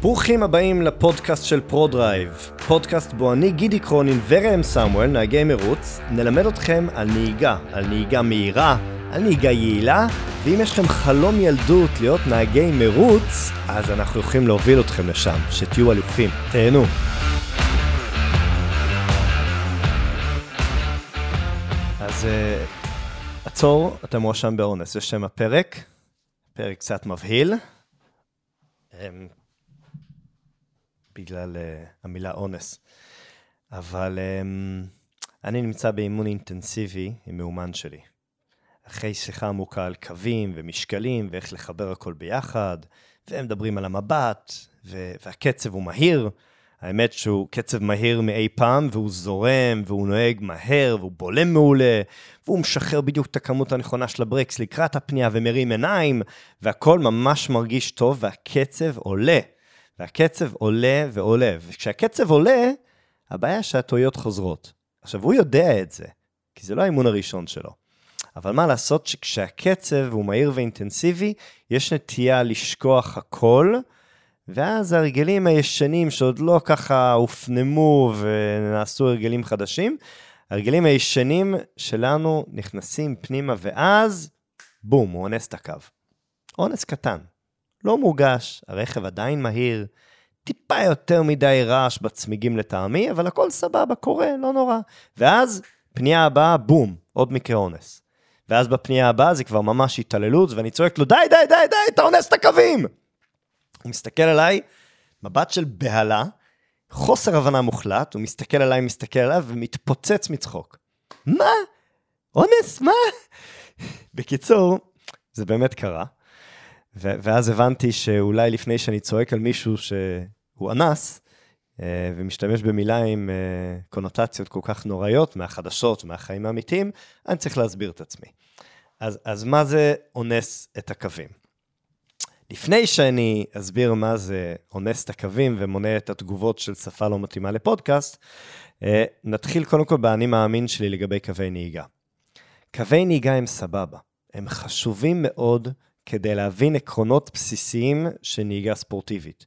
ברוכים הבאים לפודקאסט של פרודרייב, פודקאסט בו אני גידי קרונין וראם סמואל, נהגי מרוץ, נלמד אתכם על נהיגה, על נהיגה מהירה, על נהיגה יעילה, ואם יש לכם חלום ילדות להיות נהגי מרוץ, אז אנחנו יכולים להוביל אתכם לשם, שתהיו אלופים. תהנו. אז אה, עצור, אתה מואשם באונס, זה שם הפרק, פרק קצת מבהיל. Um, בגלל uh, המילה אונס. אבל um, אני נמצא באימון אינטנסיבי עם מאומן שלי. אחרי שיחה עמוקה על קווים ומשקלים ואיך לחבר הכל ביחד, והם מדברים על המבט, ו- והקצב הוא מהיר. האמת שהוא קצב מהיר מאי פעם, והוא זורם, והוא נוהג מהר, והוא בולם מעולה, והוא משחרר בדיוק את הכמות הנכונה של הברקס לקראת הפנייה ומרים עיניים, והכל ממש מרגיש טוב, והקצב עולה. והקצב עולה ועולה, וכשהקצב עולה, הבעיה שהטעויות חוזרות. עכשיו, הוא יודע את זה, כי זה לא האימון הראשון שלו. אבל מה לעשות שכשהקצב הוא מהיר ואינטנסיבי, יש נטייה לשכוח הכל, ואז ההרגלים הישנים שעוד לא ככה הופנמו ונעשו הרגלים חדשים, ההרגלים הישנים שלנו נכנסים פנימה, ואז בום, הוא אונס את הקו. אונס קטן, לא מורגש, הרכב עדיין מהיר, טיפה יותר מדי רעש בצמיגים לטעמי, אבל הכל סבבה, קורה, לא נורא. ואז, פנייה הבאה, בום, עוד מקרה אונס. ואז בפנייה הבאה זה כבר ממש התעללות, ואני צועק לו, די, די, די, די, אתה אונס את הקווים! הוא מסתכל עליי, מבט של בהלה, חוסר הבנה מוחלט, הוא מסתכל עליי, מסתכל עליו, ומתפוצץ מצחוק. מה? אונס? מה? בקיצור, זה באמת קרה. ואז הבנתי שאולי לפני שאני צועק על מישהו שהוא אנס, אה, ומשתמש במילה עם אה, קונוטציות כל כך נוראיות מהחדשות, מהחיים האמיתיים, אני צריך להסביר את עצמי. אז, אז מה זה אונס את הקווים? לפני שאני אסביר מה זה אונס את הקווים ומונה את התגובות של שפה לא מתאימה לפודקאסט, אה, נתחיל קודם כל באני מאמין שלי לגבי קווי נהיגה. קווי נהיגה הם סבבה, הם חשובים מאוד כדי להבין עקרונות בסיסיים של נהיגה ספורטיבית.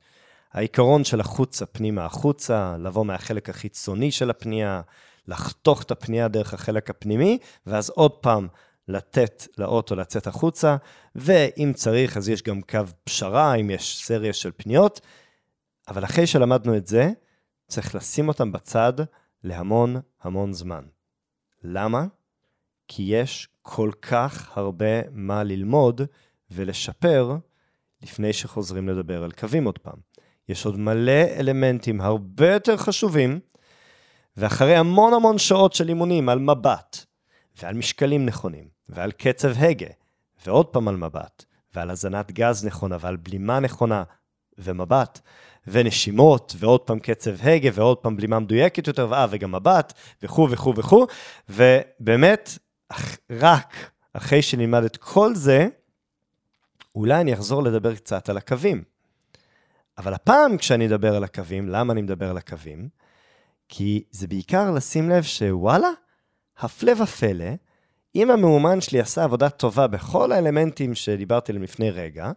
העיקרון של החוצה, פנימה החוצה, לבוא מהחלק החיצוני של הפנייה, לחתוך את הפנייה דרך החלק הפנימי, ואז עוד פעם לתת לאוטו לצאת החוצה, ואם צריך, אז יש גם קו פשרה, אם יש סריה של פניות, אבל אחרי שלמדנו את זה, צריך לשים אותם בצד להמון המון זמן. למה? כי יש כל כך הרבה מה ללמוד ולשפר לפני שחוזרים לדבר על קווים עוד פעם. יש עוד מלא אלמנטים הרבה יותר חשובים, ואחרי המון המון שעות של אימונים על מבט, ועל משקלים נכונים, ועל קצב הגה, ועוד פעם על מבט, ועל הזנת גז נכונה, ועל בלימה נכונה, ומבט, ונשימות, ועוד פעם קצב הגה, ועוד פעם בלימה מדויקת יותר, ואה, וגם מבט, וכו' וכו' וכו', ובאמת, רק אחרי שנלמד את כל זה, אולי אני אחזור לדבר קצת על הקווים. אבל הפעם כשאני אדבר על הקווים, למה אני מדבר על הקווים? כי זה בעיקר לשים לב שוואלה, הפלא ופלא, אם המאומן שלי עשה עבודה טובה בכל האלמנטים שדיברתי עליהם לפני רגע,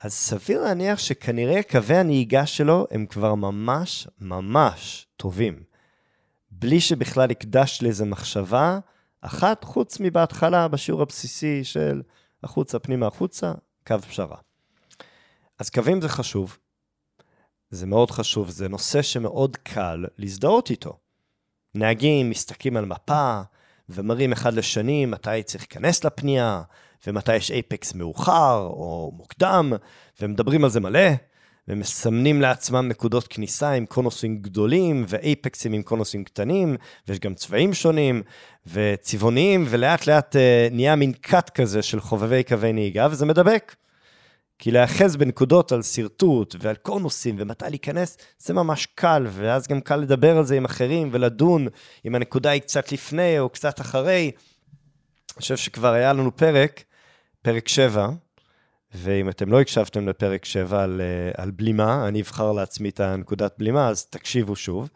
אז סביר להניח שכנראה קווי הנהיגה שלו הם כבר ממש ממש טובים. בלי שבכלל הקדש לזה מחשבה אחת, חוץ מבהתחלה, בשיעור הבסיסי של החוצה, פנימה, החוצה, קו פשרה. אז קווים זה חשוב, זה מאוד חשוב, זה נושא שמאוד קל להזדהות איתו. נהגים מסתכלים על מפה ומראים אחד לשני מתי צריך להיכנס לפנייה, ומתי יש אייפקס מאוחר או מוקדם, ומדברים על זה מלא, ומסמנים לעצמם נקודות כניסה עם קונוסים גדולים, ואייפקסים עם קונוסים קטנים, ויש גם צבעים שונים, וצבעוניים, ולאט לאט אה, נהיה מין קאט כזה של חובבי קווי נהיגה, וזה מדבק. כי להיאחז בנקודות על שרטוט ועל קונוסים ומתי להיכנס, זה ממש קל, ואז גם קל לדבר על זה עם אחרים ולדון אם הנקודה היא קצת לפני או קצת אחרי. אני חושב שכבר היה לנו פרק, פרק 7, ואם אתם לא הקשבתם לפרק 7 על, אה, על בלימה, אני אבחר לעצמי את הנקודת בלימה, אז תקשיבו שוב.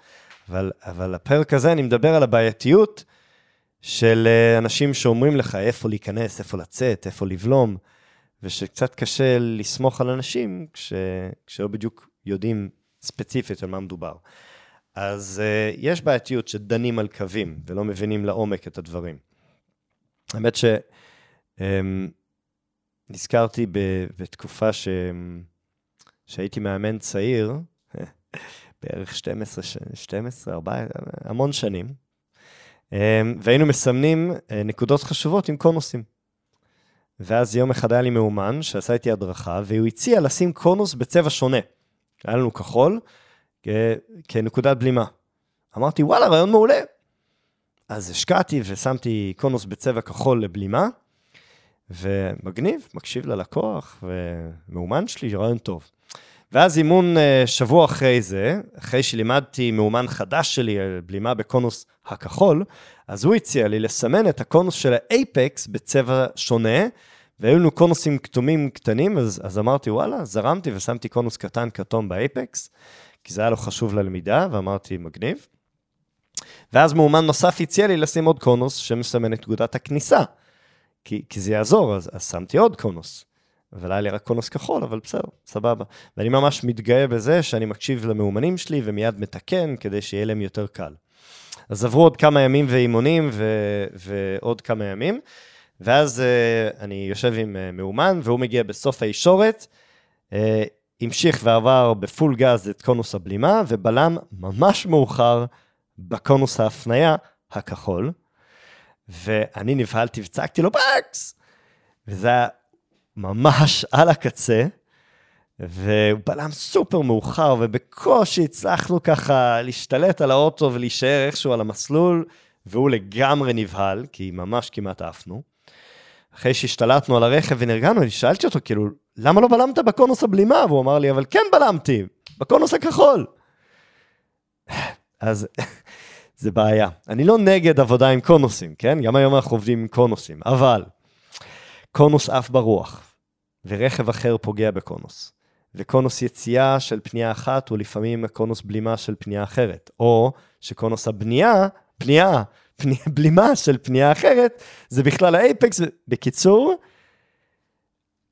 אבל, אבל הפרק הזה, אני מדבר על הבעייתיות של אה, אנשים שאומרים לך איפה להיכנס, איפה לצאת, איפה לבלום, ושקצת קשה לסמוך על אנשים כש, כשלא בדיוק יודעים ספציפית על מה מדובר. אז uh, יש בעייתיות שדנים על קווים ולא מבינים לעומק את הדברים. האמת שנזכרתי um, בתקופה ש... שהייתי מאמן צעיר, בערך 12, 12, 14, המון שנים, um, והיינו מסמנים uh, נקודות חשובות עם קונוסים. ואז יום אחד היה לי מאומן שעשה איתי הדרכה, והוא הציע לשים קונוס בצבע שונה. היה לנו כחול, כנקודת בלימה. אמרתי, וואלה, רעיון מעולה. אז השקעתי ושמתי קונוס בצבע כחול לבלימה, ומגניב, מקשיב ללקוח, ומאומן שלי, רעיון טוב. ואז אימון אה, שבוע אחרי זה, אחרי שלימדתי מאומן חדש שלי על בלימה בקונוס הכחול, אז הוא הציע לי לסמן את הקונוס של האייפקס בצבע שונה, והיו לנו קונוסים כתומים קטנים, אז, אז אמרתי, וואלה, זרמתי ושמתי קונוס קטן כתום באייפקס, כי זה היה לו חשוב ללמידה, ואמרתי, מגניב. ואז מאומן נוסף הציע לי לשים עוד קונוס שמסמן את נקודת הכניסה, כי, כי זה יעזור, אז, אז שמתי עוד קונוס. אבל היה לי רק קונוס כחול, אבל בסדר, סבבה. ואני ממש מתגאה בזה שאני מקשיב למאומנים שלי ומיד מתקן כדי שיהיה להם יותר קל. אז עברו עוד כמה ימים ואימונים ו- ועוד כמה ימים, ואז uh, אני יושב עם uh, מאומן, והוא מגיע בסוף הישורת, uh, המשיך ועבר בפול גז את קונוס הבלימה, ובלם ממש מאוחר בקונוס ההפניה הכחול. ואני נבהלתי וצעקתי לו, בקס! וזה היה ממש על הקצה, והוא בלם סופר מאוחר, ובקושי הצלחנו ככה להשתלט על האוטו ולהישאר איכשהו על המסלול, והוא לגמרי נבהל, כי ממש כמעט עפנו. אחרי שהשתלטנו על הרכב ונרגענו, אני שאלתי אותו, כאילו, למה לא בלמת בקונוס הבלימה? והוא אמר לי, אבל כן בלמתי, בקונוס הכחול. אז זה בעיה. אני לא נגד עבודה עם קונוסים, כן? גם היום אנחנו עובדים עם קונוסים, אבל קונוס עף ברוח, ורכב אחר פוגע בקונוס. וקונוס יציאה של פנייה אחת הוא לפעמים קונוס בלימה של פנייה אחרת, או שקונוס הבנייה, פנייה, פנייה בלימה של פנייה אחרת, זה בכלל האייפקס. בקיצור,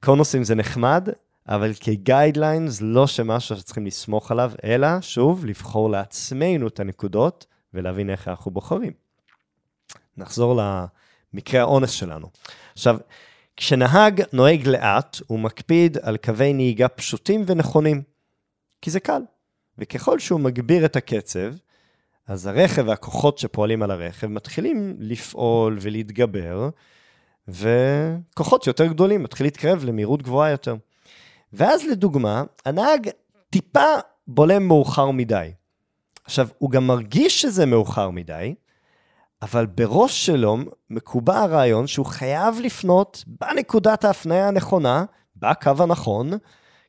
קונוסים זה נחמד, אבל כגיידליינס לא שמשהו שצריכים לסמוך עליו, אלא שוב, לבחור לעצמנו את הנקודות ולהבין איך אנחנו בוחרים. נחזור למקרה האונס שלנו. עכשיו, כשנהג נוהג לאט, הוא מקפיד על קווי נהיגה פשוטים ונכונים, כי זה קל. וככל שהוא מגביר את הקצב, אז הרכב והכוחות שפועלים על הרכב מתחילים לפעול ולהתגבר, וכוחות יותר גדולים מתחיל להתקרב למהירות גבוהה יותר. ואז לדוגמה, הנהג טיפה בולם מאוחר מדי. עכשיו, הוא גם מרגיש שזה מאוחר מדי, אבל בראש שלו מקובע הרעיון שהוא חייב לפנות בנקודת ההפניה הנכונה, בקו הנכון,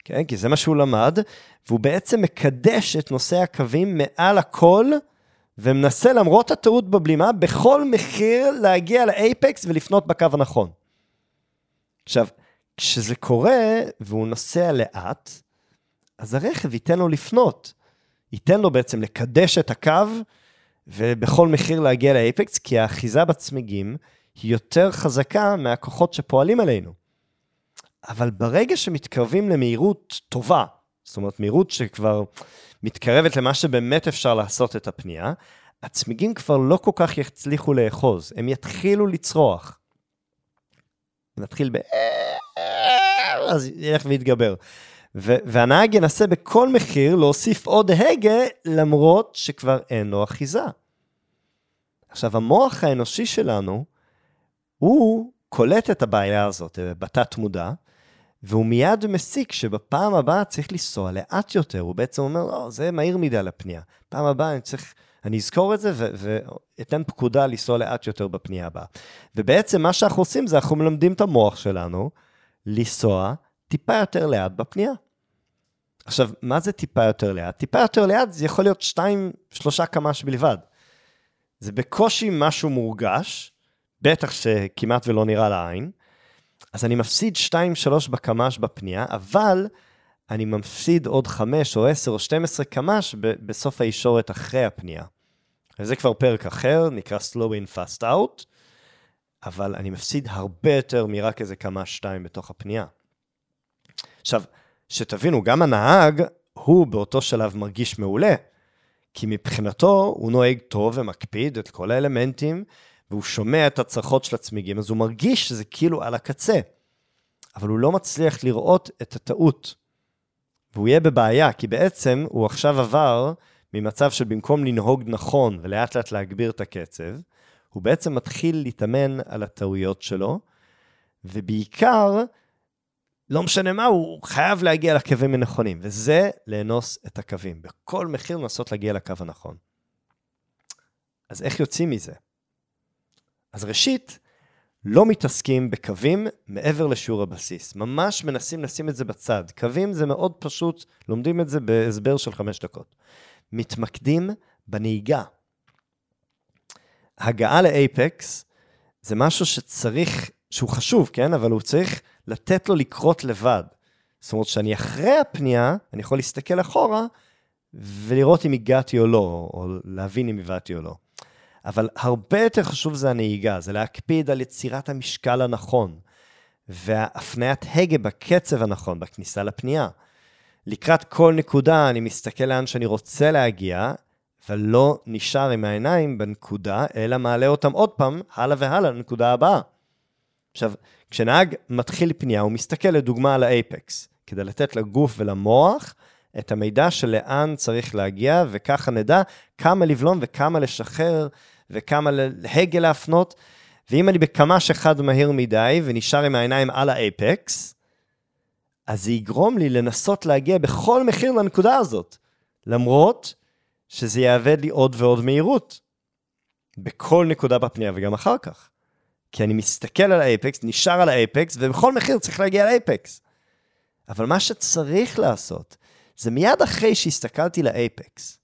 כן? כי זה מה שהוא למד, והוא בעצם מקדש את נושא הקווים מעל הכל, ומנסה למרות הטעות בבלימה, בכל מחיר להגיע לאייפקס ולפנות בקו הנכון. עכשיו, כשזה קורה והוא נוסע לאט, אז הרכב ייתן לו לפנות. ייתן לו בעצם לקדש את הקו, ובכל מחיר להגיע לאייפקס, כי האחיזה בצמיגים היא יותר חזקה מהכוחות שפועלים עלינו. אבל ברגע שמתקרבים למהירות טובה, זאת אומרת, מהירות שכבר מתקרבת למה שבאמת אפשר לעשות את הפנייה, הצמיגים כבר לא כל כך יצליחו לאחוז, הם יתחילו לצרוח. נתחיל ב... אז ילך ויתגבר. והנהג ינסה בכל מחיר להוסיף עוד הגה, למרות שכבר אין לו אחיזה. עכשיו, המוח האנושי שלנו, הוא קולט את הבעיה הזאת בתת מודע, והוא מיד מסיק שבפעם הבאה צריך לנסוע לאט יותר. הוא בעצם אומר, לא, זה מהיר מדי לפנייה. פעם הבאה אני צריך, אני אזכור את זה ואתן פקודה לנסוע לאט יותר בפנייה הבאה. ובעצם מה שאנחנו עושים זה אנחנו מלמדים את המוח שלנו לנסוע טיפה יותר לאט בפנייה. עכשיו, מה זה טיפה יותר לאט? טיפה יותר לאט זה יכול להיות 2-3 קמ"ש בלבד. זה בקושי משהו מורגש, בטח שכמעט ולא נראה לעין. אז אני מפסיד 2-3 בקמ"ש בפנייה, אבל אני מפסיד עוד 5 או 10 או 12 קמ"ש בסוף הישורת אחרי הפנייה. וזה כבר פרק אחר, נקרא Slow in Fast Out, אבל אני מפסיד הרבה יותר מרק איזה קמ"ש 2 בתוך הפנייה. עכשיו, שתבינו, גם הנהג, הוא באותו שלב מרגיש מעולה, כי מבחינתו הוא נוהג טוב ומקפיד את כל האלמנטים, והוא שומע את הצרחות של הצמיגים, אז הוא מרגיש שזה כאילו על הקצה. אבל הוא לא מצליח לראות את הטעות. והוא יהיה בבעיה, כי בעצם הוא עכשיו עבר ממצב שבמקום לנהוג נכון ולאט לאט להגביר את הקצב, הוא בעצם מתחיל להתאמן על הטעויות שלו, ובעיקר, לא משנה מה, הוא חייב להגיע לקווים הנכונים, וזה לאנוס את הקווים. בכל מחיר לנסות להגיע לקו הנכון. אז איך יוצאים מזה? אז ראשית, לא מתעסקים בקווים מעבר לשיעור הבסיס. ממש מנסים לשים את זה בצד. קווים זה מאוד פשוט, לומדים את זה בהסבר של חמש דקות. מתמקדים בנהיגה. הגעה לאייפקס זה משהו שצריך, שהוא חשוב, כן? אבל הוא צריך לתת לו לקרות לבד. זאת אומרת שאני אחרי הפנייה, אני יכול להסתכל אחורה ולראות אם הגעתי או לא, או להבין אם הגעתי או לא. אבל הרבה יותר חשוב זה הנהיגה, זה להקפיד על יצירת המשקל הנכון, והפניית הגה בקצב הנכון, בכניסה לפנייה. לקראת כל נקודה אני מסתכל לאן שאני רוצה להגיע, ולא נשאר עם העיניים בנקודה, אלא מעלה אותם עוד פעם, הלאה והלאה לנקודה הבאה. עכשיו, כשנהג מתחיל פנייה, הוא מסתכל לדוגמה על האייפקס, כדי לתת לגוף ולמוח את המידע של לאן צריך להגיע, וככה נדע כמה לבלום וכמה לשחרר וכמה הגה להפנות. ואם אני בקמ"ש אחד מהיר מדי ונשאר עם העיניים על האייפקס, אז זה יגרום לי לנסות להגיע בכל מחיר לנקודה הזאת, למרות שזה יאבד לי עוד ועוד מהירות. בכל נקודה בפנייה וגם אחר כך. כי אני מסתכל על האייפקס, נשאר על האייפקס, ובכל מחיר צריך להגיע לאייפקס. אבל מה שצריך לעשות, זה מיד אחרי שהסתכלתי לאייפקס,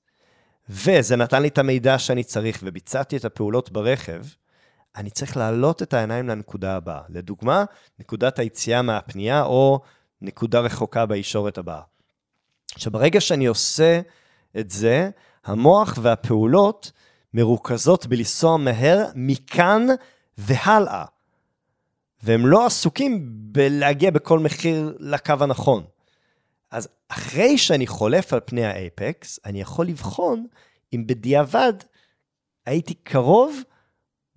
וזה נתן לי את המידע שאני צריך, וביצעתי את הפעולות ברכב, אני צריך להעלות את העיניים לנקודה הבאה. לדוגמה, נקודת היציאה מהפנייה, או נקודה רחוקה בישורת הבאה. עכשיו, ברגע שאני עושה את זה, המוח והפעולות מרוכזות בלנסוע מהר מכאן והלאה. והם לא עסוקים בלהגיע בכל מחיר לקו הנכון. אז אחרי שאני חולף על פני האייפקס, אני יכול לבחון אם בדיעבד הייתי קרוב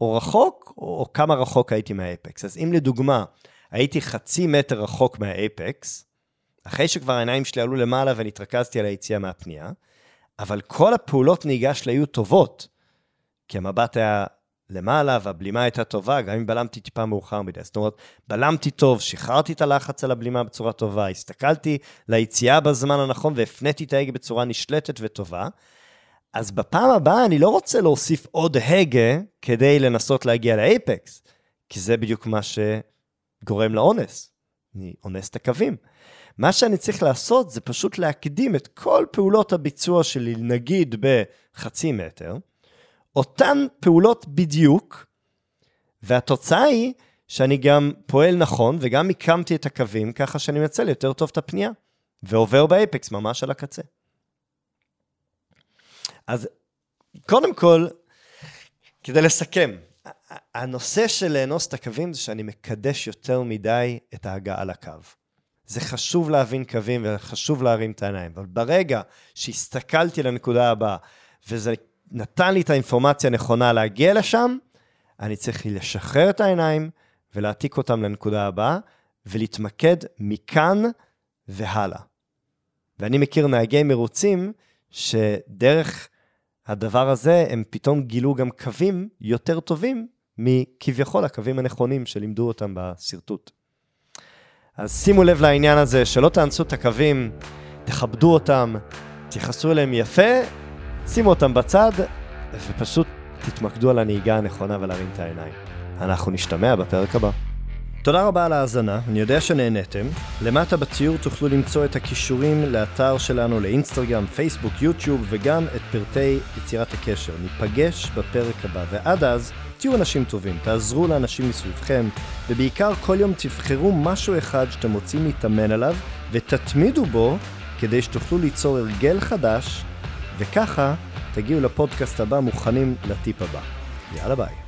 או רחוק, או כמה רחוק הייתי מהאייפקס. אז אם לדוגמה, הייתי חצי מטר רחוק מהאייפקס, אחרי שכבר העיניים שלי עלו למעלה ונתרכזתי על היציאה מהפנייה, אבל כל הפעולות נהיגה שלי היו טובות, כי המבט היה למעלה והבלימה הייתה טובה, גם אם בלמתי טיפה מאוחר מדי. זאת אומרת, בלמתי טוב, שחררתי את הלחץ על הבלימה בצורה טובה, הסתכלתי ליציאה בזמן הנכון והפניתי את ההגה בצורה נשלטת וטובה. אז בפעם הבאה אני לא רוצה להוסיף עוד הגה כדי לנסות להגיע לאייפקס, כי זה בדיוק מה שגורם לאונס. אני אונס את הקווים. מה שאני צריך לעשות זה פשוט להקדים את כל פעולות הביצוע שלי, נגיד בחצי מטר, אותן פעולות בדיוק, והתוצאה היא שאני גם פועל נכון וגם הקמתי את הקווים ככה שאני מנצל יותר טוב את הפנייה, ועובר באייפקס ממש על הקצה. אז קודם כל, כדי לסכם, הנושא של לאנוס את הקווים זה שאני מקדש יותר מדי את ההגעה לקו. זה חשוב להבין קווים וחשוב להרים את העיניים, אבל ברגע שהסתכלתי לנקודה הבאה, וזה נתן לי את האינפורמציה הנכונה להגיע לשם, אני צריך לשחרר את העיניים ולהעתיק אותם לנקודה הבאה, ולהתמקד מכאן והלאה. ואני מכיר נהגי מרוצים שדרך הדבר הזה הם פתאום גילו גם קווים יותר טובים מכביכול הקווים הנכונים שלימדו אותם בשרטוט. אז שימו לב לעניין הזה, שלא תאנסו את הקווים, תכבדו אותם, תייחסו אליהם יפה, שימו אותם בצד, ופשוט תתמקדו על הנהיגה הנכונה ולהרים את העיניים. אנחנו נשתמע בפרק הבא. תודה רבה על ההאזנה, אני יודע שנהניתם. למטה בציור תוכלו למצוא את הכישורים לאתר שלנו לאינסטגרם, פייסבוק, יוטיוב וגם את פרטי יצירת הקשר. ניפגש בפרק הבא, ועד אז תהיו אנשים טובים, תעזרו לאנשים מסביבכם, ובעיקר כל יום תבחרו משהו אחד שאתם רוצים להתאמן עליו, ותתמידו בו כדי שתוכלו ליצור הרגל חדש, וככה תגיעו לפודקאסט הבא מוכנים לטיפ הבא. יאללה ביי.